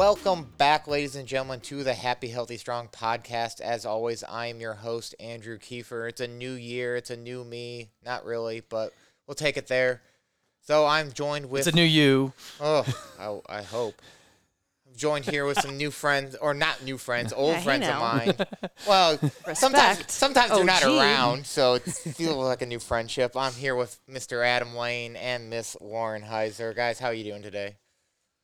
Welcome back, ladies and gentlemen, to the Happy, Healthy, Strong podcast. As always, I am your host, Andrew Kiefer. It's a new year, it's a new me. Not really, but we'll take it there. So I'm joined with. It's a new you. Oh, I, I hope. I'm joined here with some new friends, or not new friends, old Yeah, hey friends of now. mine. Well, sometimes Respect. sometimes they're not OG. around, so it feels like a new friendship. I'm here with Mr. Adam Lane and Miss Lauren Heiser. Guys, how are you doing today?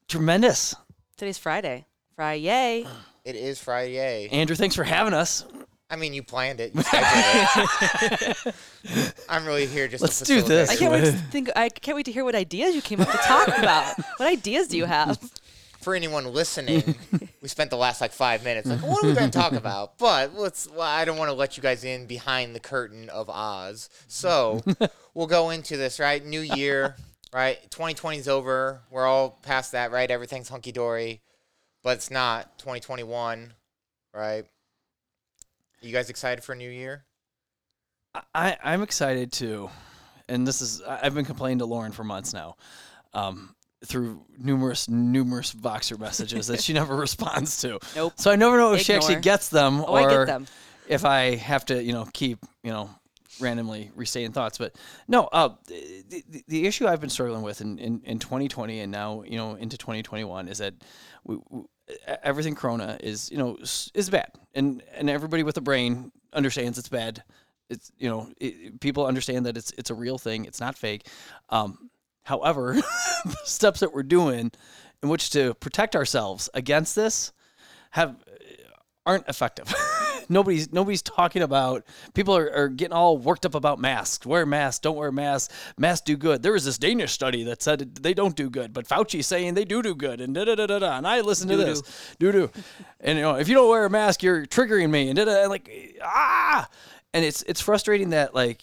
Tremendous. Today's Friday. Friday. Yay! It is Friday. Andrew, thanks for having us. I mean, you planned it. You scheduled it. I'm really here just Let's to do this. I can't wait to think. I can't wait to hear what ideas you came up to talk about. What ideas do you have? For anyone listening, we spent the last like five minutes like, what are we going to talk about? But let's. Well, I don't want to let you guys in behind the curtain of Oz, so we'll go into this. Right, New Year. Right, 2020 is over. We're all past that. Right, everything's hunky dory, but it's not 2021. Right. You guys excited for a new year? I, I'm excited too. And this is, I- I've been complaining to Lauren for months now um, through numerous, numerous Voxer messages that she never responds to. Nope. So I never know if she actually gets them Oh, or I get them. if I have to, you know, keep, you know, randomly restating thoughts. But no, uh, the, the, the issue I've been struggling with in, in, in 2020 and now, you know, into 2021 is that we, we, everything Corona is, you know, is bad. And, and everybody with a brain understands it's bad. It's, you know, it, people understand that it's, it's a real thing. It's not fake. Um, however, the steps that we're doing in which to protect ourselves against this have aren't effective. nobody's nobody's talking about people are, are getting all worked up about masks. Wear masks, don't wear masks. Masks do good. There was this Danish study that said they don't do good, but Fauci's saying they do do good, and da da da da da. And I listen to this, do do, and you know if you don't wear a mask, you're triggering me, and da da. And like ah, and it's it's frustrating that like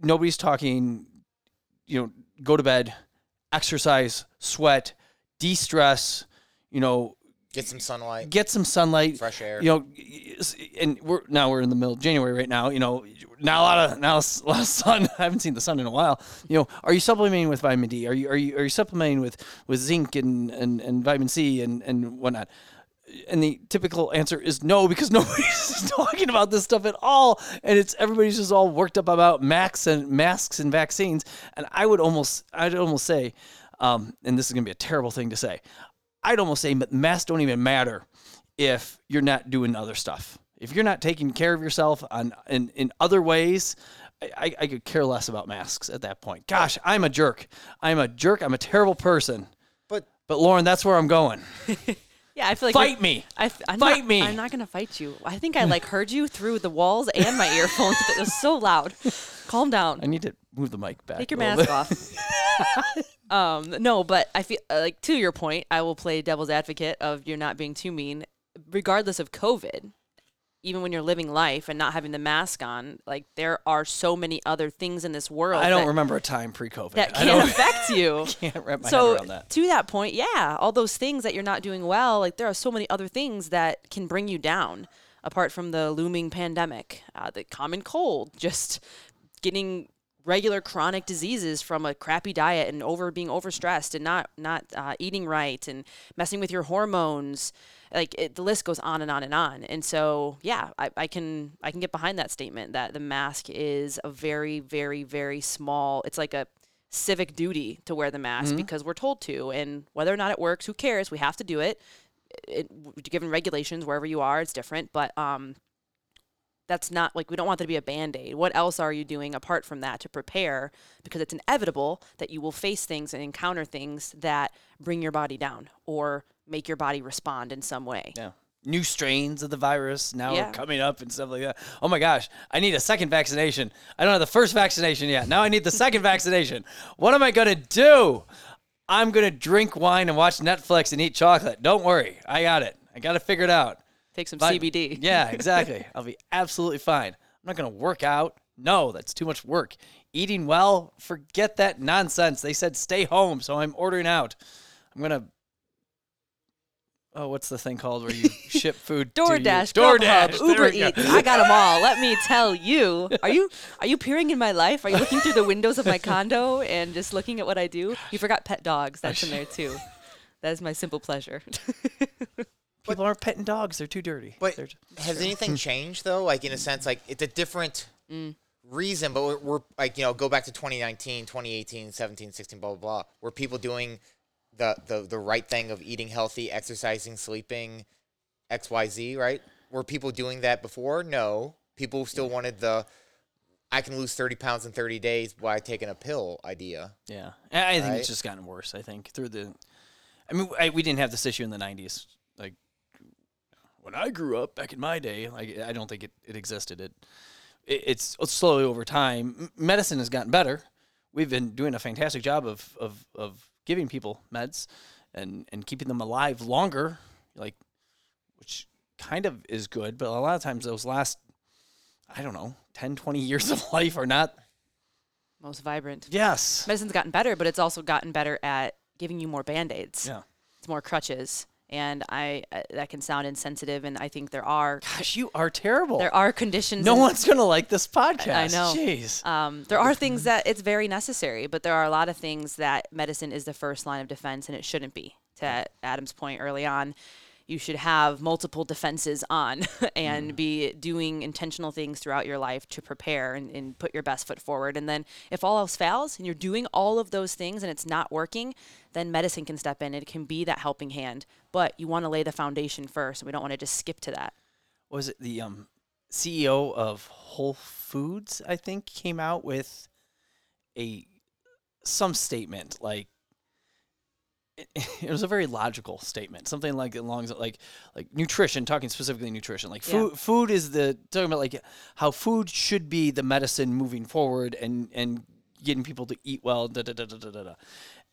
nobody's talking. You know, go to bed, exercise, sweat, de-stress. You know, Get some sunlight, get some sunlight, fresh air. you know, and we're now we're in the middle of January right now. You know, not a lot of now a lot of sun. I haven't seen the sun in a while. You know, are you supplementing with vitamin D? Are you are you are you supplementing with with zinc and and, and vitamin C and and whatnot? And the typical answer is no because nobody's talking about this stuff at all, and it's everybody's just all worked up about masks and masks and vaccines. And I would almost I'd almost say, um, and this is gonna be a terrible thing to say, I'd almost say masks don't even matter if you're not doing other stuff. If you're not taking care of yourself on in, in other ways, I, I, I could care less about masks at that point. Gosh, I'm a jerk. I'm a jerk. I'm a terrible person. but But Lauren, that's where I'm going. Yeah, I feel like Fight me. I, am Fight not, me. I'm not gonna fight you. I think I like heard you through the walls and my earphones. It was so loud. Calm down. I need to move the mic back. Take your mask off. um, no, but I feel uh, like to your point, I will play devil's advocate of you're not being too mean, regardless of COVID. Even when you're living life and not having the mask on, like there are so many other things in this world I don't that, remember a time pre-COVID. that can affect you. can't wrap my so head around that. to that point, yeah, all those things that you're not doing well, like there are so many other things that can bring you down. Apart from the looming pandemic, uh, the common cold, just getting regular chronic diseases from a crappy diet and over being overstressed and not not uh, eating right and messing with your hormones like it, the list goes on and on and on. And so yeah I, I can i can get behind that statement that the mask is a very very very small it's like a civic duty to wear the mask because we're told to and whether or not it works who cares? We have to do it, it given regulations wherever you are it's different. But um that's not like we don't want there to be a band-aid what else are you doing apart from that to prepare because it's inevitable that you will face things and encounter things that bring your body down or make your body respond in some way Yeah. New strains of the virus now Yeah. are coming up and stuff like that. Oh my gosh, I need a second vaccination. I don't have the first vaccination yet. Now I need the second vaccination. What am I going to do? I'm going to drink wine and watch Netflix and eat chocolate. Don't worry. I got it. I got to figure it out. Take some Fine. cbd Yeah, exactly. I'll be absolutely fine. I'm not going to work out. No, that's too much work. Eating well, forget that nonsense. They said stay home, so I'm ordering out. I'm going to Oh, what's the thing called where you ship food to you? DoorDash, DoorDash, Grubhub, Uber go. Eats. I got them all. Let me tell you. Are you are you peering in my life? Are you looking through the windows of my condo and just looking at what I do? You forgot pet dogs. That's in there too. That is my simple pleasure. People aren't petting dogs; they're too dirty. But They're- has anything changed though? Like in a sense, like it's a different Mm. reason, but we're, we're like you know go back to 2019, 2018, 17, 16, blah blah blah. Were people doing the the the right thing of eating healthy, exercising, sleeping, X Y Z? Right? Were people doing that before? No. People still wanted the I can lose 30 pounds in 30 days by taking a pill idea. Yeah, I think Right? it's just gotten worse. I think through the, I mean, I, we didn't have this issue in the '90s. When I grew up back in my day, like I don't think it, it existed. It, it it's slowly over time. Medicine has gotten better. We've been doing a fantastic job of of of giving people meds and and keeping them alive longer, like which kind of is good. But a lot of times those last, I don't know, 10, 20 years of life are not. Most vibrant. Yes. Medicine's gotten better, but it's also gotten better at giving you more band aids. Yeah. It's more crutches. And I uh, that can sound insensitive, and I think there are Gosh, you are terrible. there are conditions. No one's gonna like this podcast. I know. Jeez. Um, there are things that it's very necessary, but there are a lot of things that medicine is the first line of defense, and it shouldn't be. To Adam's point early on, you should have multiple defenses on and be doing intentional things throughout your life to prepare and, and put your best foot forward. And then, if all else fails and you're doing all of those things and it's not working, then medicine can step in. It can be that helping hand, but you want to lay the foundation first. And we don't want to just skip to that. Was it the um, CEO of Whole Foods? I think came out with a some statement like it, it was a very logical statement, something like along like like nutrition, talking specifically nutrition. Like Yeah. food, food is the talking about like how food should be the medicine moving forward and and getting people to eat well. Da da da da da da. da.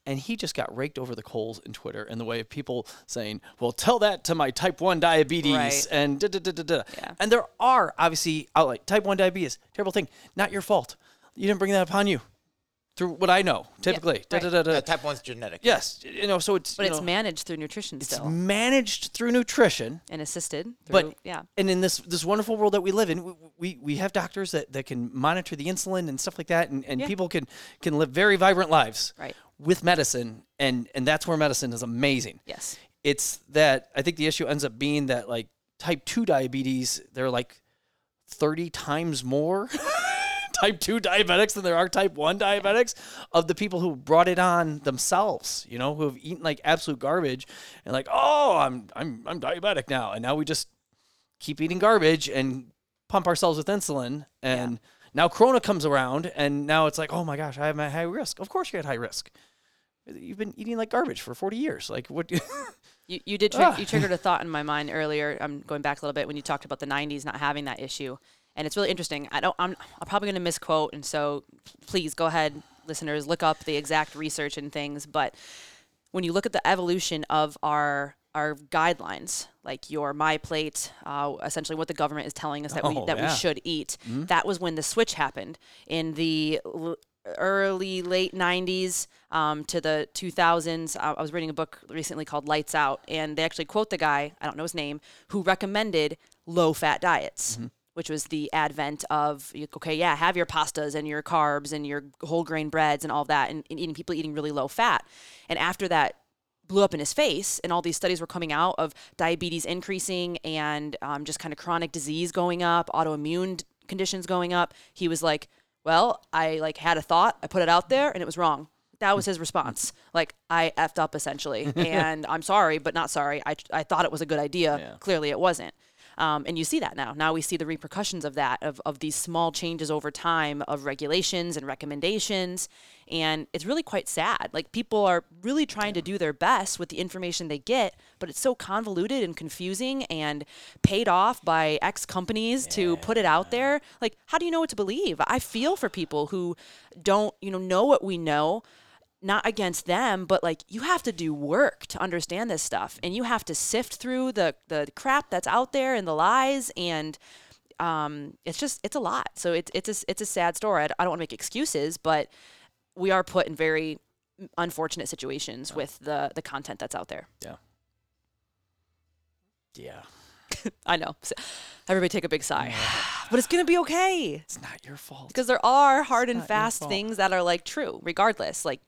And he just got raked over the coals in Twitter in the way of people saying, "Well, tell that to my type one diabetes," Right. and da da da da da. Yeah. And there are obviously like type one diabetes, terrible thing, not your fault. You didn't bring that upon you, through what I know typically. Da right. da da da. Uh, type one's genetic. Yes, you know, so it's But you it's know, managed through nutrition it's still managed through nutrition. and assisted. Through, But yeah. and in this this wonderful world that we live in, we we, we have doctors that, that can monitor the insulin and stuff like that, and, and Yeah. people can can live very vibrant lives Right. with medicine, and and that's where medicine is amazing. Yes. It's that I think the issue ends up being that like type two diabetes, they're like thirty times more. type 2 diabetics than there are type 1 diabetics of the people who brought it on themselves you know who have eaten like absolute garbage and like oh i'm i'm i'm diabetic now. And now we just keep eating garbage and pump ourselves with insulin. And now corona comes around and now it's like oh my gosh i am at high risk. Of course you're at high risk. You've been eating like garbage for 40 years. Like what You, you did tri- Ah. you triggered a thought in my mind earlier. I'm going back a little bit when you talked about the 90s not having that issue, and it's really interesting. I don't. I'm, I'm probably going to misquote, and so please go ahead, listeners, look up the exact research and things. But when you look at the evolution of our our guidelines, like your my plate, uh, essentially what the government is telling us that we Oh, that yeah. we should eat, that was when the switch happened in the l- early late 90s um, to the 2000s uh, i was reading a book recently called lights out and they actually quote the guy i don't know his name who recommended low fat diets which was the advent of okay yeah have your pastas and your carbs and your whole grain breads and all that and, and eating people eating really low fat. And after that blew up in his face and all these studies were coming out of diabetes increasing and um, just kind of chronic disease going up autoimmune conditions going up he was like well i like had a thought i put it out there and it was wrong. That was his response. Like i effed up essentially. And i'm sorry but not sorry. I, I thought it was a good idea. Yeah. clearly it wasn't um, and you see that now. Now we see the repercussions of that, of, of these small changes over time of regulations and recommendations. And it's really quite sad. Like people are really trying to do their best with the information they get, but it's so convoluted and confusing and paid off by X companies to put it out there. Like, how do you know what to believe? I feel for people who don't, you know, know what we know not against them, but like you have to do work to understand this stuff, and you have to sift through the the crap that's out there and the lies, and um, it's just it's a lot. So it's it's a it's a sad story. I don't want to make excuses, but we are put in very unfortunate situations with the the content that's out there. yeah yeah I know. Everybody take a big sigh, but it's gonna be okay it's not your fault because there are hard and fast things that are like true regardless. Like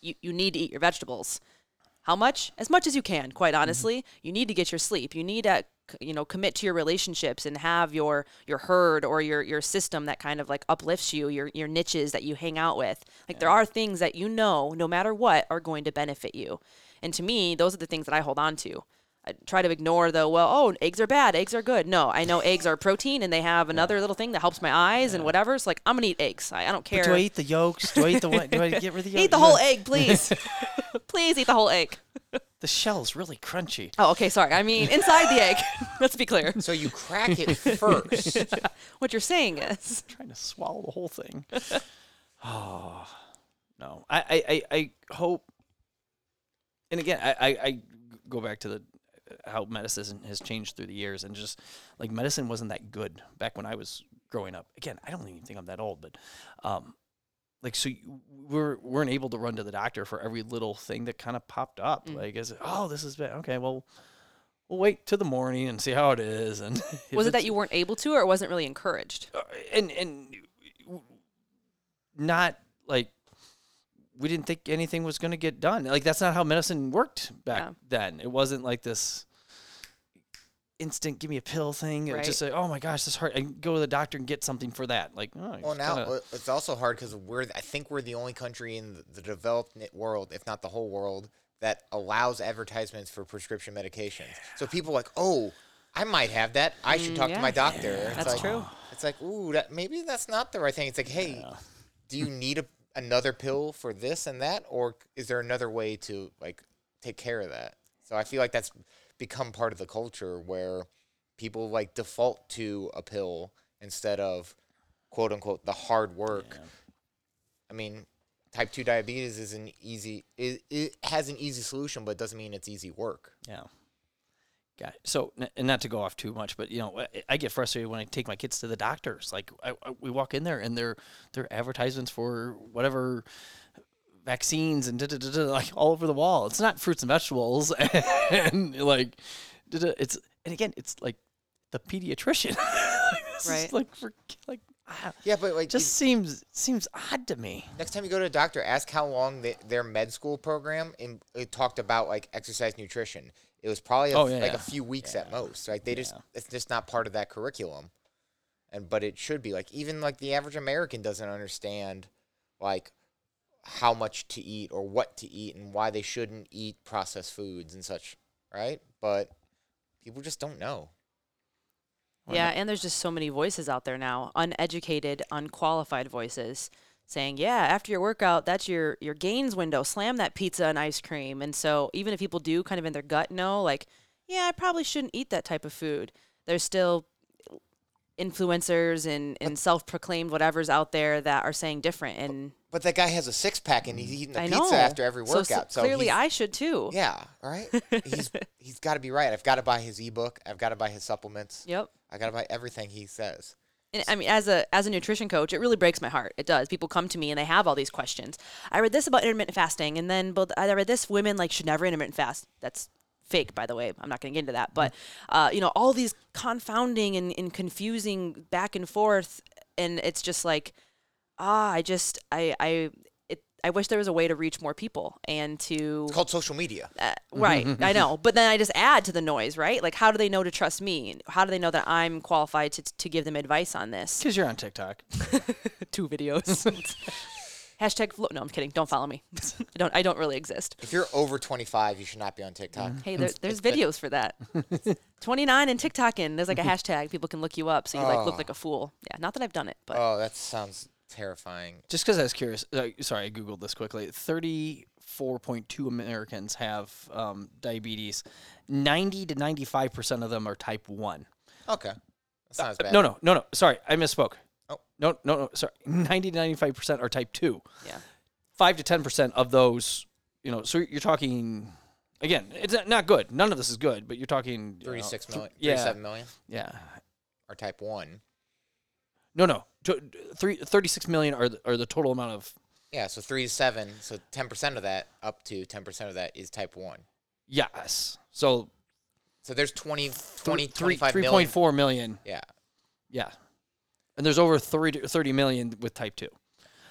you you need to eat your vegetables. How much? As much as you can, quite Mm-hmm. honestly. You need to get your sleep. You need to you know commit to your relationships and have your your herd or your your system that kind of like uplifts you your your niches that you hang out with like there are things that you know no matter what are going to benefit you and to me those are the things that i hold on to try to ignore the well oh eggs are bad eggs are good no i know eggs are protein and they have another little thing that helps my eyes and whatever so like i'm gonna eat eggs i, I don't care Do I eat the yolks? Do I eat the what? Do I get rid of the yolks? eat the whole egg please please eat the whole egg The shell's really crunchy. oh okay sorry i mean inside the egg let's be clear So you crack it first. what you're saying is trying to swallow the whole thing. oh no, I, I, I, I hope. And again, I, I, I go back to the how medicine has changed through the years, and just like medicine wasn't that good back when I was growing up. Again, I don't even think I'm that old, but um, like so you, we're weren't able to run to the doctor for every little thing that kind of popped up. Like, is it, oh, this is bad. Okay, well. We'll wait till the morning and see how it is. And was it that you weren't able to or it wasn't really encouraged uh, and and not like we didn't think anything was going to get done. Like that's not how medicine worked back Yeah. then. It wasn't like this instant give me a pill thing. It Right. just say, oh my gosh, this hurt. I can go to the doctor and get something for that. Like, oh, Well, now kinda- it's also hard because we're I think we're the only country in the, the developed world, if not the whole world, that allows advertisements for prescription medications. So people are like, oh, I might have that. I should talk yeah. to my doctor. It's That's like, true. It's like, ooh, that maybe that's not the right thing. It's like, hey, do you need a, another pill for this and that, or is there another way to like take care of that? So I feel like that's become part of the culture where people like default to a pill instead of quote unquote the hard work. I mean, type 2 diabetes is an easy it, it has an easy solution but it doesn't mean it's easy work. Yeah. Got it. So, and not to go off too much, but you know, I- I get frustrated when I take my kids to the doctors. Like, I, I, we walk in there and they're they're advertisements for whatever vaccines and da, da, da, da, like all over the wall. It's not fruits and vegetables, and like, da, da, it's and again, it's like the pediatrician. This Right. like for like, ah, Yeah, but like just seems seems odd to me. next time you go to a doctor, ask how long they, their med school program in, it talked about like exercise nutrition. It was probably a, Oh, yeah, like yeah. a few weeks at most. Like they just it's just not part of that curriculum. And but it should be like even like the average American doesn't understand like how much to eat or what to eat and why they shouldn't eat processed foods and such, right? But people just don't know. Yeah, and there's just so many voices out there now, uneducated, unqualified voices saying, "Yeah, after your workout, that's your your gains window. Slam that pizza and ice cream." And so, even if people do kind of in their gut know like, "Yeah, I probably shouldn't eat that type of food." There's still influencers and, and self-proclaimed whatever's out there that are saying different and But that guy has a six pack and he's eating a I pizza know after every So, workout. so clearly he's- I should too. Yeah, right. he's he's got to be right. I've got to buy his ebook. I've got to buy his supplements. Yep. I got to buy everything he says. And I mean, as a as a nutrition coach, it really breaks my heart. It does. People come to me and they have all these questions. I read this about intermittent fasting, and then but I read this: women like should never intermittent fast. That's fake, by the way. I'm not going to get into that. But uh, you know, all these confounding and, and confusing back and forth, and it's just like, ah, I just I I. It, I wish there was a way to reach more people and to It's called social media. uh, right i know but then i just add to the noise right like how do they know to trust me how do they know that i'm qualified to, to give them advice on this Because you're on TikTok. two videos hashtag flo- no i'm kidding don't follow me i don't i don't really exist If you're over 25, you should not be on TikTok. hey there, there's videos for that 29 and tiktok in there's like a hashtag people can look you up so you like look Oh. like a fool yeah not that i've done it but Oh, that sounds terrifying. Just because I was curious, uh, sorry, I googled this quickly. Thirty-four point two Americans have um, diabetes. Ninety to ninety-five percent of them are type one. Okay, that's not as bad. No, no, no, no. Sorry, I misspoke. Oh. No, no, no. Sorry, ninety to ninety-five percent are type two. yeah Five to ten percent of those, you know. So you're talking. Again, it's not- not good. None of this is good, but you're talking you know, 36 th- million, yeah, 37 million yeah. are type one. No, no. T- three, 36 million are the, are the total amount of Yeah, so three to seven. So 10% of that, up to 10% of that is type one. yes. So So there's 20, 20 three, 25 three million. point four million. Yeah. Yeah. And there's over 30, 30 million with type 2.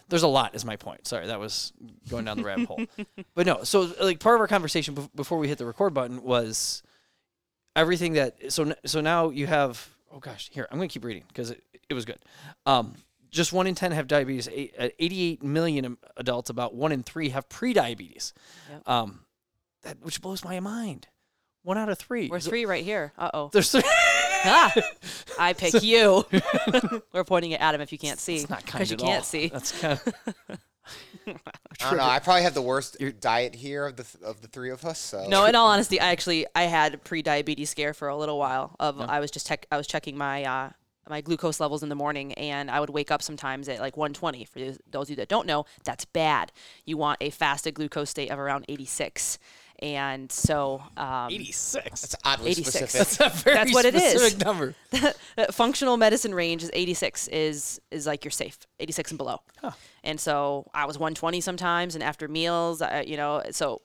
there's a lot. Is my point. Sorry, that was going down the rabbit hole. But no, so like part of our conversation bef- before we hit the record button was everything that. So so now you have. Oh gosh, here I'm going to keep reading because it, it was good. Um, just one in ten have diabetes. Eight, uh, 88 million adults, about one in three have pre-diabetes. Yep. Um, that which blows my mind. One out of three. We're three right here. Uh oh. There's three. ah, I pick you. We're pointing at Adam if you can't see. It's not kind you at can't all. see. That's kind of. I don't know. I probably have the worst diet here of the th- of the three of us. So No, in all honesty, I actually I had a pre-diabetes scare for a little while. Of I was just check I was checking my uh, my glucose levels in the morning, and I would wake up sometimes at like 120. For those- those of you that don't know, that's bad. You want a fasted glucose state of around 86, and so um, 86. That's oddly 86. specific. That's a very That's what it is. specific number. functional medicine range is 86 is is like you're safe 86 and below and so i was 120 sometimes and after meals I, you know so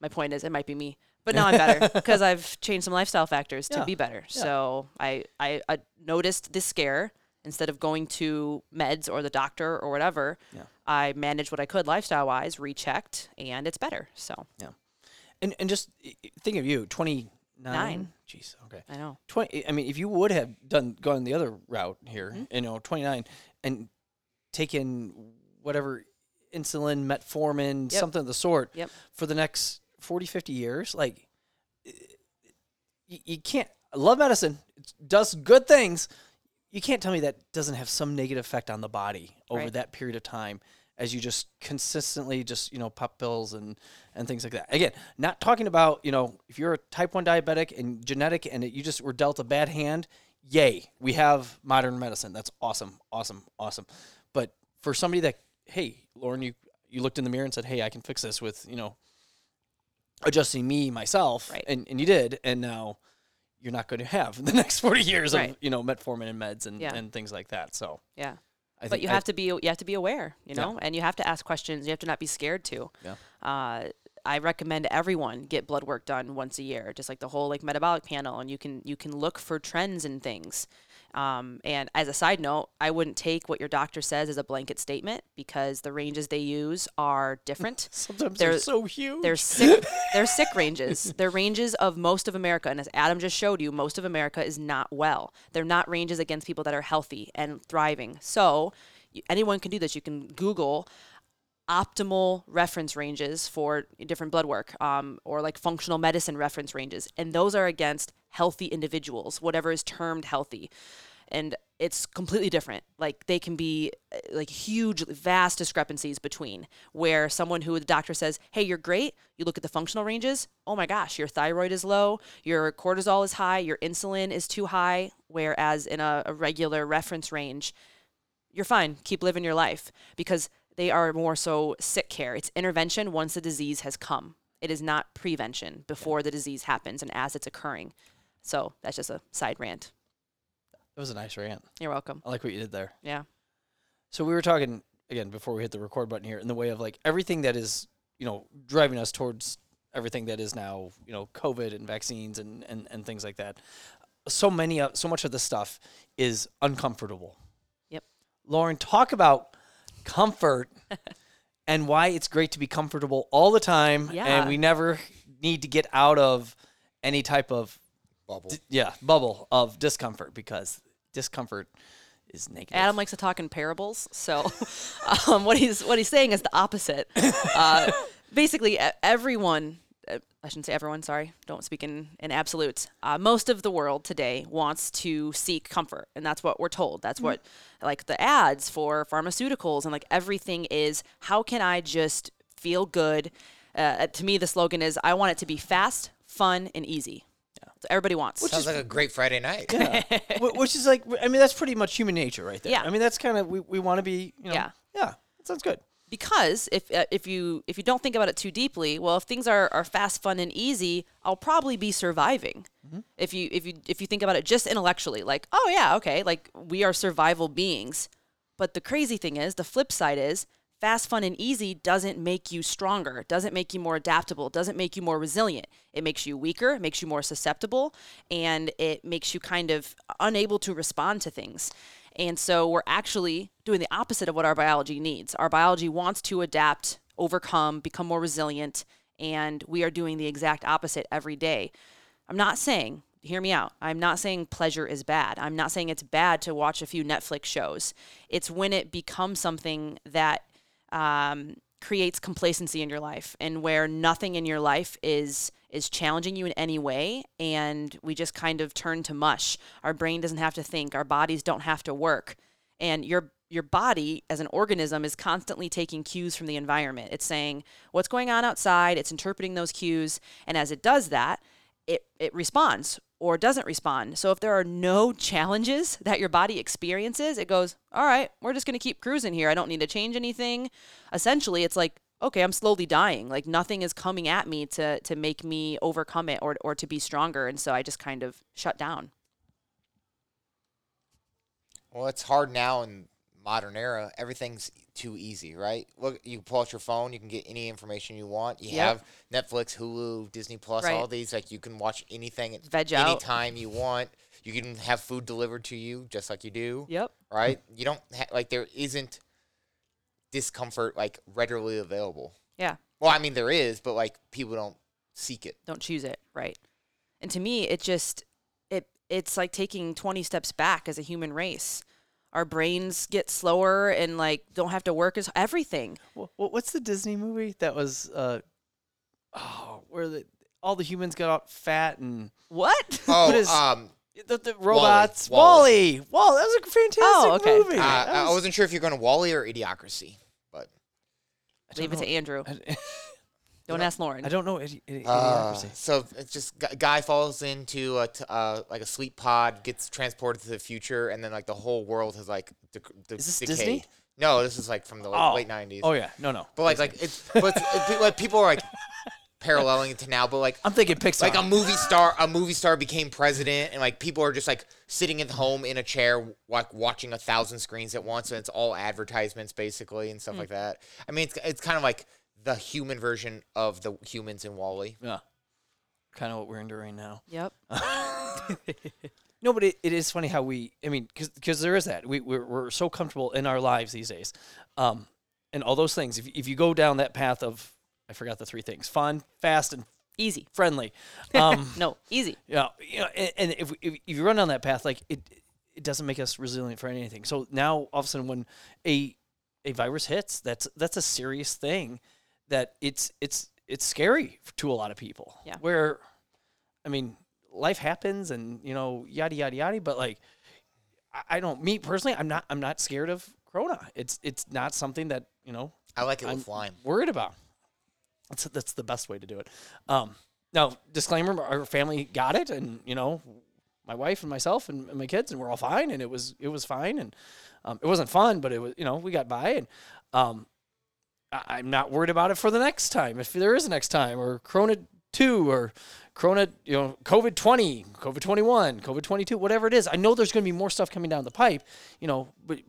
my point is it might be me but now i'm better because i've changed some lifestyle factors to Yeah. be better so I, I i noticed this scare instead of going to meds or the doctor or whatever Yeah. i managed what i could lifestyle wise rechecked and it's better so And and just think of you, 29. Nine. Jeez, okay. i know 20 I mean, if you would have done gone the other route here, Mm-hmm. you know, 29 and taken whatever insulin, metformin, Yep. something of the sort Yep. for the next 40, 50 years, like you, you can't I love medicine. It does good things. You can't tell me that doesn't have some negative effect on the body over Right. that period of time as you just consistently just, you know, pop pills and and things like that. Again, not talking about, you know, if you're a type 1 diabetic and genetic and it, you just were dealt a bad hand, yay, we have modern medicine. That's awesome. Awesome. Awesome. But for somebody that hey, Lauren, you you looked in the mirror and said, "Hey, I can fix this with, you know, adjusting me myself." Right. And and you did, and now you're not going to have the next 40 years of, you know, metformin and meds and, Yeah. and things like that. So, yeah I but you I- have to be you have to be aware you Yeah. know and you have to ask questions you have to not be scared to Yeah. uh, i recommend everyone get blood work done once a year just like the whole like metabolic panel and you can you can look for trends and things um, and as a side note i wouldn't take what your doctor says as a blanket statement because the ranges they use are different sometimes they're, they're- so huge. they're sick. they're sick ranges. They're ranges of most of America, and as Adam just showed you, most of America is not well. They're not ranges against people that are healthy and thriving. So anyone can do this. You can Google optimal reference ranges for different blood work, um, or like functional medicine reference ranges, and those are against healthy individuals, whatever is termed healthy and it's completely different. Like they can be uh, like huge, vast discrepancies between where someone who the doctor says, "Hey, you're great." You look at the functional ranges. Oh my gosh, your thyroid is low, your cortisol is high, your insulin is too high. Whereas in a, a regular reference range, you're fine. Keep living your life because they are more so sick care. It's intervention once the disease has come. It is not prevention before the disease happens and as it's occurring. So that's just a side rant. That was a nice rant. You're welcome. I like what you did there. Yeah. So we were talking again before we hit the record button here in the way of like everything that is, you know, driving us towards everything that is now, you know, COVID and vaccines and and, and things like that. So many of so much of this stuff is uncomfortable. Yep. Lauren, talk about comfort and why it's great to be comfortable all the time Yeah. and we never need to get out of any type of Bubble. d- yeah, bubble of discomfort because discomfort is negative. Adam likes to talk in parables, so um, what he's what he's saying is the opposite. Uh, basically, everyone. Uh, I shouldn't say everyone. Sorry, don't speak in in absolutes. Uh, most of the world today wants to seek comfort, and that's what we're told. That's what like the ads for pharmaceuticals and like everything is. How can I just feel good? Uh, to me, the slogan is I want it to be fast, fun, and easy. So everybody wants. Sounds like a great Friday night. Wh- which is like I mean that's pretty much human nature right there. Yeah. I mean that's kind of we, we want to be you know Yeah. yeah that sounds good. Because if uh, if you if you don't think about it too deeply, well, if things are, are fast, fun, and easy, I'll probably be surviving. If you if you if you think about it just intellectually, like, oh yeah, okay, like we are survival beings. But the crazy thing is, the flip side is fast, fun, and easy doesn't make you stronger, doesn't make you more adaptable, doesn't make you more resilient. It makes you weaker, it makes you more susceptible, and it makes you kind of unable to respond to things. And so we're actually doing the opposite of what our biology needs. Our biology wants to adapt, overcome, become more resilient, and we are doing the exact opposite every day. I'm not saying, hear me out, I'm not saying pleasure is bad. I'm not saying it's bad to watch a few Netflix shows. It's when it becomes something that um, creates complacency in your life and where nothing in your life is is challenging you in any way and we just kind of turn to mush. Our brain doesn't have to think. Our bodies don't have to work. And your your body as an organism is constantly taking cues from the environment. It's saying what's going on outside? It's interpreting those cues. And as it does that it it responds or doesn't respond. So if there are no challenges that your body experiences, it goes, all right, we're just going to keep cruising here. I don't need to change anything. Essentially, it's like, okay, I'm slowly dying. Like nothing is coming at me to to make me overcome it or or to be stronger. And so I just kind of shut down. Well, it's hard now in modern era. Everything's too easy, right? Look, you pull out your phone, you can get any information you want. You Yep. have Netflix, Hulu, Disney Plus, all these. Like you can watch anything at Veg any out. time you want. You can have food delivered to you just like you do, Yep. right? You don't ha- like there isn't discomfort like readily available. Yeah. Well, I mean there is, but like people don't seek it. Don't choose it, right? And to me, it just it it's like taking 20 steps back as a human race. Our brains get slower and like don't have to work as everything. Wha- wha- What's the Disney movie that was? Uh, oh, where the all the humans got out fat and What? Oh, is- um, the, the robots. Wall-E. Wally. Wall. That was a fantastic Oh, okay. movie. uh, That I was- wasn't sure if you're going to Wall-E or Idiocracy, but I don't Leave it to know. Andrew. I, Don't ask Lauren. I don't know. Idi- idi- Uh, Idiocracy. so it's just gu- guy falls into a t- uh, like a sleep pod, gets transported to the future, and then like the whole world has like dec- de- Is this decayed. Disney? No, this is like from the Oh. late nineties. Oh yeah. No, no. But like like it's but it's, it, like people are like paralleling it to now, but like I'm thinking Pixar. like a movie star a movie star became president and like people are just like sitting at home in a chair like watching a thousand screens at once and it's all advertisements basically and Hmm. stuff like that i mean it's, it's kind of like the human version of the humans in Wall-E yeah. Kind of what we're into right now. Yep. No, but it, it is funny how we. I mean, because there is that we we're, we're so comfortable in our lives these days, um, and all those things. If if you go down that path of, I forgot the three things: fun, fast, and Easy. friendly. Um, No, easy. Yeah, you know, and, and if, if if you run down that path, like it, it doesn't make us resilient for anything. So now all of a sudden, when a a virus hits, that's that's a serious thing. That it's it's it's scary to a lot of people. Yeah. Where, I mean, life happens, and you know, yada yada yada. But like, I, I don't. Me personally, I'm not. I'm not scared of Corona. It's it's not something that you know i like it I'm with lime worried about. That's that's the best way to do it. Um, now, disclaimer: our family got it, and you know, my wife and myself and, and my kids, and we're all fine, and it was it was fine, and um, it wasn't fun, but it was you know we got by, and um, I, I'm not worried about it for the next time if there is a next time or Corona two or Corona you know COVID twenty, COVID twenty one, COVID twenty two, whatever it is. I know there's going to be more stuff coming down the pipe, you know, but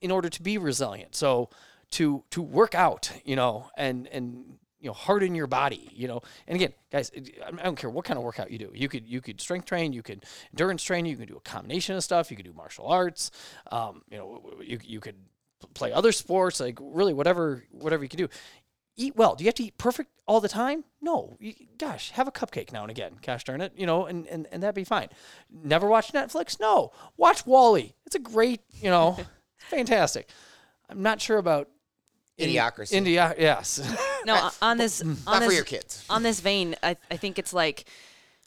in order to be resilient. So to to work out, you know, and and you know harden your body, you know. And again, guys, I don't care what kind of workout you do. You could you could strength train, you could endurance train, you can do a combination of stuff. You could do martial arts. Um, you know, you you could play other sports, like really whatever whatever you can do. Eat well. Do you have to eat perfect all the time? No. You, gosh, have a cupcake now and again. Gosh darn it, you know, and, and, and that'd be fine. Never watch Netflix? No. Watch Wall-E. It's a great, you know, fantastic. I'm not sure about Idiocracy. India, yes. No, on this on not this for your kids on this vein, I, I think it's like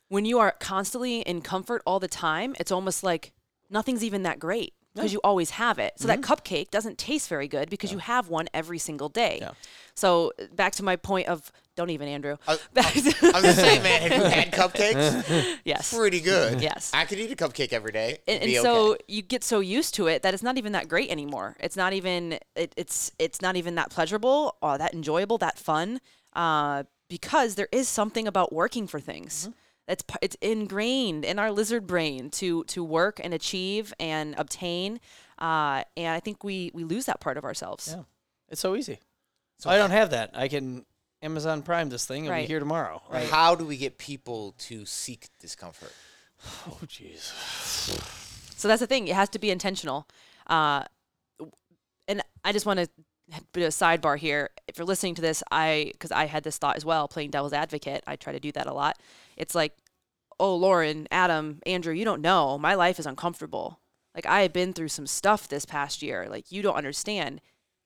when you are constantly in comfort all the time, it's almost like nothing's even that great because you always have it. So that mm-hmm. cupcake doesn't taste very good because you have one every single day. Yeah. So back to my point of don't even Andrew. I- Back to- i was just saying man have you had cupcakes yes. pretty good mm-hmm. Yes. i could eat a cupcake every day and, and be so okay. you get so used to it that it's not even that great anymore. It's not even it, it's it's not even that pleasurable or that enjoyable, that fun, uh, because there is something about working for things. Mm-hmm. That's it's ingrained in our lizard brain to to work and achieve and obtain, uh, and I think we we lose that part of ourselves. Yeah. it's so easy. So I don't have that. I can Amazon Prime this thing and Right. be here tomorrow. Right. how do we get people to seek discomfort Oh jeez. So that's the thing. It has to be intentional. Uh, and I just want to bit of a sidebar here. If you're listening to this, I because I had this thought as well, playing devil's advocate. I try to do that a lot. It's like, oh, Lauren, Adam, Andrew, you don't know. My life is uncomfortable. Like I have been through some stuff this past year. Like you don't understand.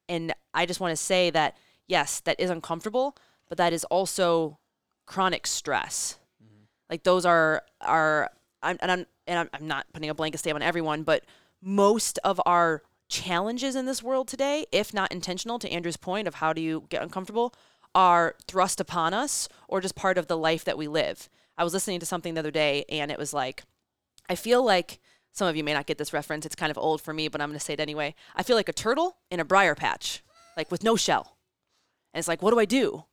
And I just want to say that yes, that is uncomfortable, but that is also chronic stress. Mm-hmm. Like those are are I'm, and I'm and I'm, I'm not putting a blanket statement on everyone, but most of our challenges in this world today, if not intentional, to Andrew's point of how do you get uncomfortable, are thrust upon us or just part of the life that we live. I was listening to something the other day and it was like, I feel like some of you may not get this reference. It's kind of old for me, but I'm going to say it anyway. I feel like a turtle in a briar patch, like with no shell. And it's like, what do I do?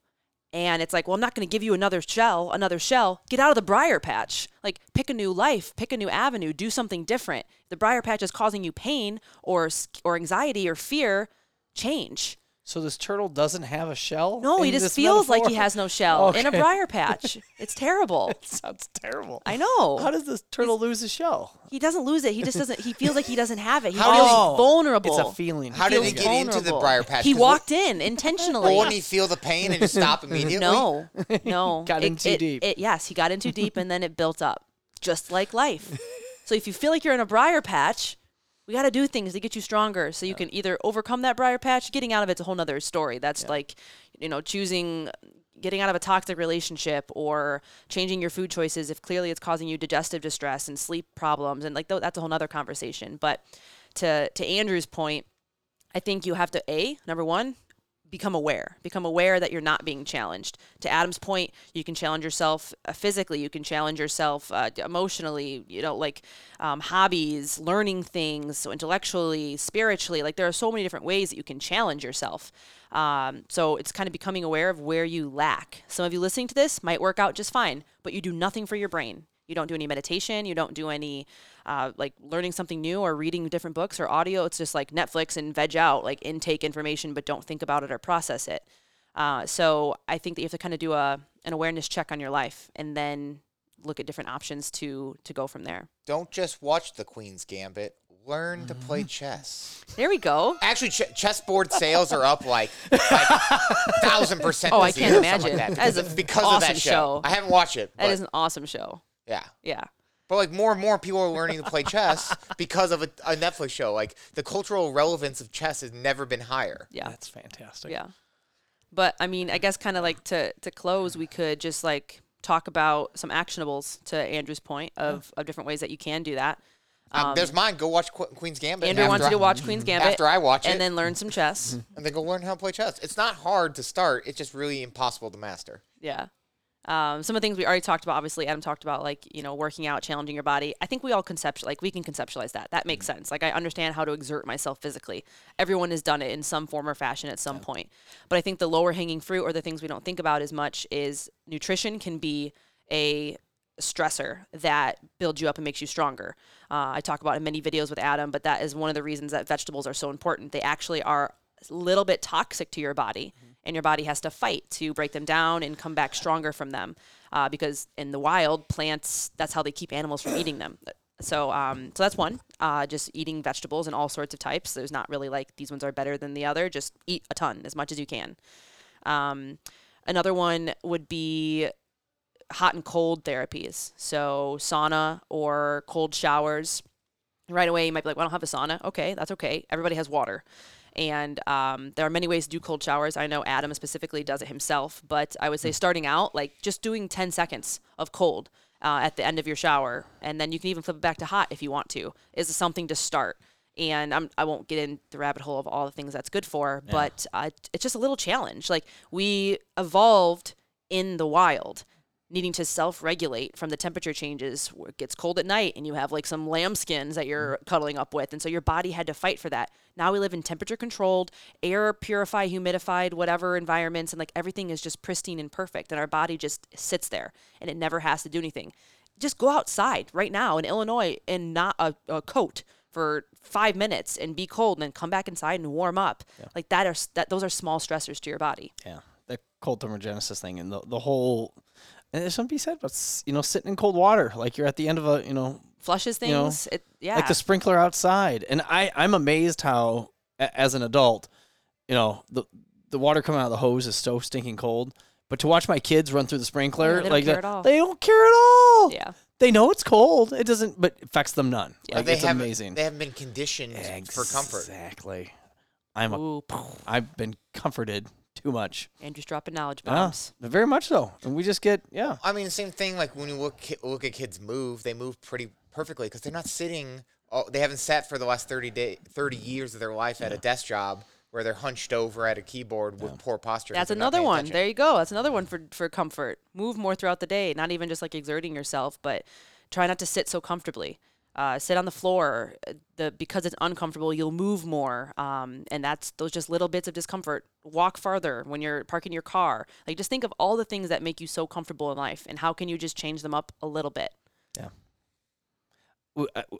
And it's like, well, I'm not going to give you another shell, another shell. Get out of the briar patch. Like, pick a new life, pick a new avenue, do something different. If the briar patch is causing you pain or or anxiety or fear, change. So this turtle doesn't have a shell? No, he just this feels like he has no shell in a briar patch. It's terrible. It sounds terrible. I know. How does this turtle lose a shell? he doesn't lose it. He just doesn't. He feels like he doesn't have it. He How feels does- vulnerable. It's a feeling. How did he feels get into the briar patch? He 'Cause what- walked in intentionally. Well, wouldn't he feel the pain and just stop immediately? No, no. Got in too it- deep. It, yes, he got in too deep, and then it built up, just like life. so if you feel like you're in a briar patch, we got to do things to get you stronger, so you can either overcome that briar patch. Getting out of it's a whole nother story. That's like, you know, choosing. Getting out of a toxic relationship or changing your food choices if clearly it's causing you digestive distress and sleep problems and like tho- that's a whole nother conversation. But to to Andrew's point, I think you have to a number one become aware become aware that you're not being challenged. To adam's point you can challenge yourself uh, physically you can challenge yourself uh, emotionally you know like um, hobbies learning things so intellectually spiritually like there are so many different ways that you can challenge yourself. Um, so it's kind of becoming aware of where you lack. Some of you listening to this might work out just fine but you do nothing for your brain you don't do any meditation you don't do any uh, like learning something new or reading different books or audio it's just like netflix and veg out like intake information but don't think about it or process it uh, so i think that you have to kind of do a an awareness check on your life and then look at different options to to go from there Don't just watch the Queen's Gambit. Learn to play Mm-hmm. chess. there we go Actually, ch- chessboard sales are up like thousand percent. Oh, I can't year or something imagine. Like That is that a because, because of awesome that show. show. I haven't watched it. that is an awesome show yeah. yeah But like more and more people are learning to play chess because of a, a Netflix show. Like the cultural relevance of chess has never been higher. yeah That's fantastic. Yeah. But I mean, I guess kind of like to to close, we could just like talk about some actionables to Andrew's point of, of different ways that you can do that. Um, there's mine. Go watch Qu- Queen's Gambit. Andrew after wants you to watch Queen's Gambit after I watch it. and then learn some chess. and then go learn how to play chess. It's not hard to start. It's just really impossible to master. yeah. Um, some of the things we already talked about, obviously, Adam talked about, like, you know, working out, challenging your body. I think we all conceptualize, like, we can conceptualize that. That makes sense. Like, I understand how to exert myself physically. Everyone has done it in some form or fashion at some point. But I think the lower hanging fruit or the things we don't think about as much is nutrition can be a stressor that builds you up and makes you stronger. Uh, I talk about in many videos with Adam, but that is one of the reasons that vegetables are so important. They actually are little bit toxic to your body, and your body has to fight to break them down and come back stronger from them. Uh, because in the wild, plants that's how they keep animals from eating them. So, um, so that's one. Uh, just eating vegetables and all sorts of types. There's not really like these ones are better than the other. Just eat a ton as much as you can. Um, another one would be hot and cold therapies. So sauna or cold showers. Right away, you might be like, well, I don't have a sauna. Okay, that's okay. Everybody has water. And um, there are many ways to do cold showers. I know Adam specifically does it himself, but I would say starting out, like just doing 10 seconds of cold uh, at the end of your shower, and then you can even flip it back to hot if you want to, is something to start. And I'm, I won't get in the rabbit hole of all the things that's good for, but uh, it's just a little challenge. Like we evolved in the wild needing to self-regulate from the temperature changes where it gets cold at night and you have like some lambskins that you're mm-hmm. cuddling up with. And so your body had to fight for that. Now we live in temperature controlled air purified humidified whatever environments and like everything is just pristine and perfect and our body just sits there and it never has to do anything. Just go outside right now in illinois and not a, a coat for five minutes and be cold and then come back inside and warm up. Like that are that those are small stressors to your body. Yeah, the cold thermogenesis thing and the the whole and there's something to be said about you know sitting in cold water like you're at the end of a you know flushes You know, things. it, yeah. like the sprinkler outside. And I I'm amazed how a- as an adult, you know, the the water coming out of the hose is so stinking cold. But to watch my kids run through the sprinkler, they don't like care that- at uh, all. they don't care at all. yeah. They know it's cold. It doesn't, but it affects them none. Yeah, like they it's amazing. They haven't been conditioned for comfort. Exactly. I'm a. Ooh, I've been comforted too much. Andrew's dropping knowledge Yeah, bombs. very much so. And we just get yeah. I mean, the same thing. Like when you look look at kids move, they move pretty perfectly because they're not sitting. Oh, they haven't sat for the last thirty day, thirty years of their life at a desk job where they're hunched over at a keyboard with poor posture. That's another one. attention. There you go. That's another one for for comfort. Move more throughout the day. Not even just like exerting yourself, but try not to sit so comfortably. Uh, sit on the floor. Uh, The because it's uncomfortable, you'll move more, um, and that's those just little bits of discomfort. Walk farther when you're parking your car. Like just think of all the things that make you so comfortable in life, and how can you just change them up a little bit? Yeah.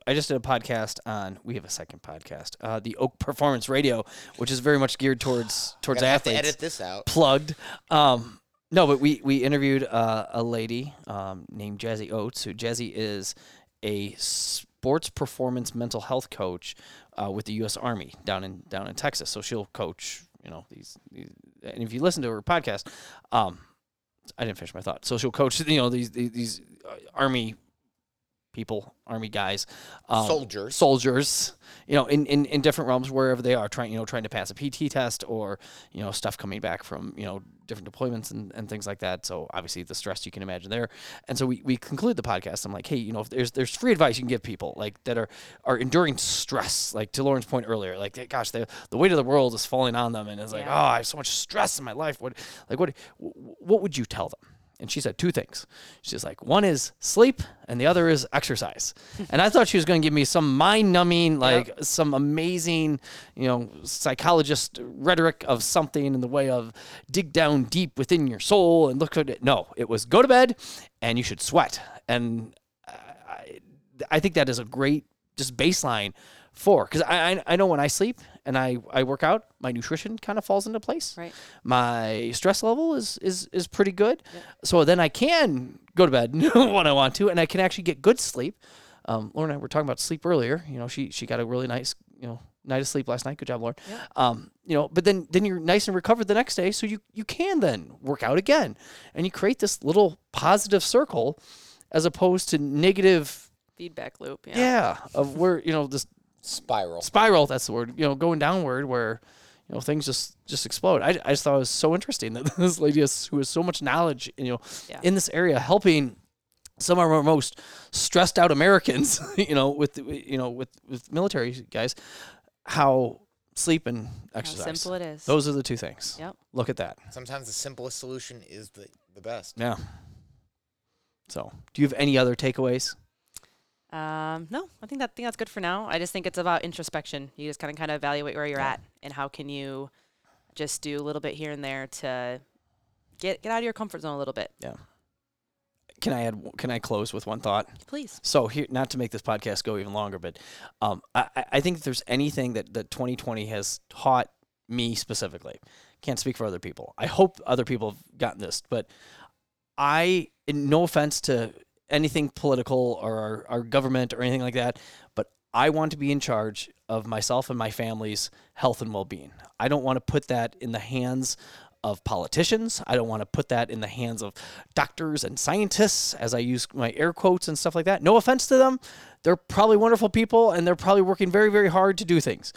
I just did a podcast on. We have a second podcast, uh, the Oak Performance Radio, which is very much geared towards towards Gonna have to athletes. edit this out. Plugged. Um, no, but we we interviewed uh, a lady um, named Jazzy Oates. Who Jazzy is a sports performance mental health coach uh, with the U.S. Army down in down in Texas. So she'll coach. You know these, these and if you listen to her podcast, um, I didn't finish my thought. So she'll coach. You know these these, these uh, army people, army guys, um, Soldiers. soldiers, you know, in, in, in different realms wherever they are trying, you know, trying to pass a PT test or, you know, stuff coming back from, you know, different deployments and, and things like that. So obviously the stress you can imagine there. And so we, we conclude the podcast. I'm like, hey, you know, if there's there's free advice you can give people like that are are enduring stress, like to Lauren's point earlier, like gosh, the the weight of the world is falling on them and it's like, oh, I have so much stress in my life. What like what what would you tell them? And she said two things. She's like, one is sleep, and the other is exercise. and I thought she was going to give me some mind-numbing, like some amazing, you know, psychologist rhetoric of something in the way of dig down deep within your soul and look at it. No, it was go to bed, and you should sweat. And I, I think that is a great just baseline for because I, I I know when I sleep and I I work out, my nutrition kind of falls into place Right. my stress level is is is pretty good. So then I can go to bed when I want to, and I can actually get good sleep. Um, Lauren and I were talking about sleep earlier. You know, she she got a really nice you know night of sleep last night. Good job, Lauren. Um, you know, but then then you're nice and recovered the next day, so you you can then work out again, and you create this little positive circle, as opposed to negative. Feedback loop. Yeah. Yeah, of where you know this Spiral. spiral that's the word you know going downward where you know things just just explode i, I just thought it was so interesting that this lady is, who has so much knowledge you know Yeah. in this area helping some of our most stressed out americans you know with you know with with military guys how sleep and How exercise simple it is. those are the two things Yep. look at that Sometimes the simplest solution is the, the best. yeah so do you have any other takeaways Um, no, I think that think that's good for now. I just think it's about introspection. You just kind of kind of evaluate where you're at and how can you just do a little bit here and there to get get out of your comfort zone a little bit. Yeah. Can i add can i close with one thought Please. So here, not to make this podcast go even longer, but um, I, I- think if there's anything that, that 2020 has taught me specifically, can't speak for other people. I hope other people have gotten this, but I, no offense to anything political or our, our government or anything like that, but I want to be in charge of myself and my family's health and well-being. I don't want to put that in the hands of politicians. I don't want to put that in the hands of doctors and scientists as I use my air quotes and stuff like that. No offense to them. They're probably wonderful people and they're probably working very very hard to do things.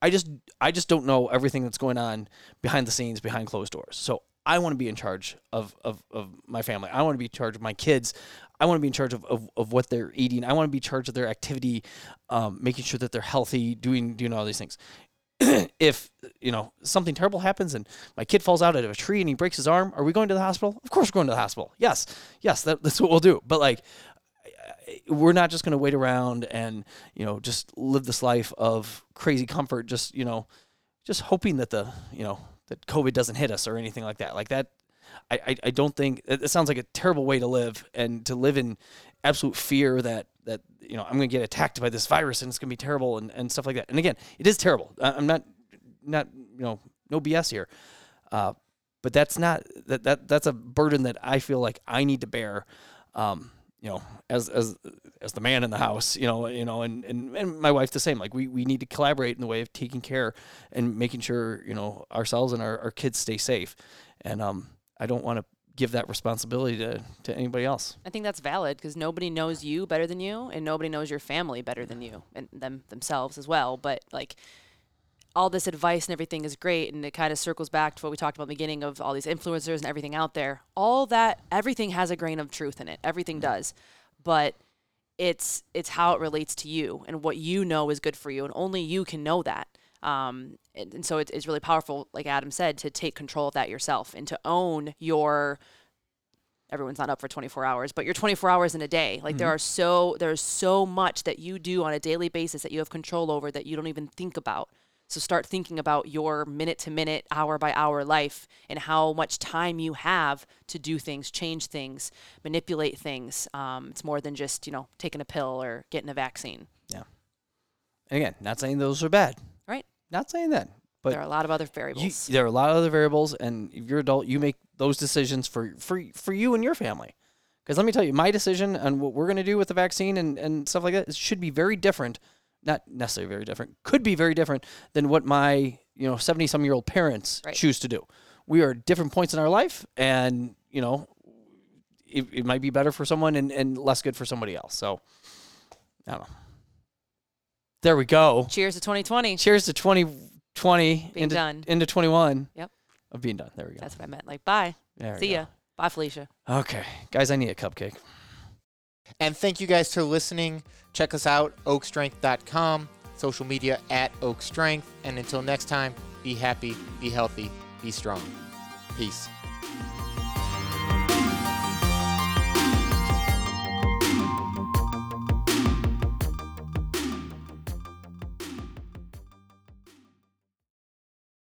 I just I just don't know everything that's going on behind the scenes behind closed doors. So I want to be in charge of, of, of my family. I want to be in charge of my kids. I want to be in charge of, of, of what they're eating. I want to be in charge of their activity, um, making sure that they're healthy, doing doing all these things. if you know something terrible happens and my kid falls out of a tree and he breaks his arm, are we going to the hospital? Of course, we're going to the hospital. Yes, yes, that, that's what we'll do. But like, we're not just going to wait around and you know just live this life of crazy comfort. Just you know, just hoping that the you know that COVID doesn't hit us or anything like that. Like that, I I, I don't think it, sounds like a terrible way to live and to live in absolute fear that that you know I'm going to get attacked by this virus and it's going to be terrible and, and stuff like that. And again, it is terrible. I'm not not you know no BS here, uh, but that's not that that that's a burden that I feel like I need to bear. Um, you know, as as as the man in the house, you know, you know, and and, and my wife the same. Like we, we need to collaborate in the way of taking care and making sure you know ourselves and our, our kids stay safe. And um, I don't want to give that responsibility to to anybody else. I think that's valid because nobody knows you better than you, and nobody knows your family better than you, and them themselves as well. But like all this advice and everything is great and it kind of circles back to what we talked about in the beginning of all these influencers and everything out there all that everything has a grain of truth in it everything mm-hmm. does but it's it's how it relates to you and what you know is good for you and only you can know that um, and, and so it, it's really powerful like adam said to take control of that yourself and to own your everyone's not up for 24 hours but you're 24 hours in a day like there are so there's so much that you do on a daily basis that you have control over that you don't even think about so start thinking about your minute to minute, hour by hour life and how much time you have to do things, change things, manipulate things. Um, it's more than just, you know, taking a pill or getting a vaccine. Yeah and again, not saying those are bad. Not saying that. But there are a lot of other you, variables. there are a lot of other variables, and if you're adult, you make those decisions for for for you and your family. Because let me tell you, my decision on what we're going to do with the vaccine and, and stuff like that it should be very different. Not necessarily very different. Could be very different than what my you know seventy some year old parents Right. choose to do. We are at different points in our life, and you know, it, it might be better for someone and, and less good for somebody else. So, I don't know. There we go. Cheers to 2020. Cheers to 2020 Being into, done. into 21. Yep. Of being done. There we go. That's what I meant. Like, bye. There See go. ya. Bye, Felicia. Okay. Guys, I need a cupcake. And thank you guys for listening. Check us out, oakstrength.com, social media at oakstrength. And until next time, be happy, be healthy, be strong. Peace.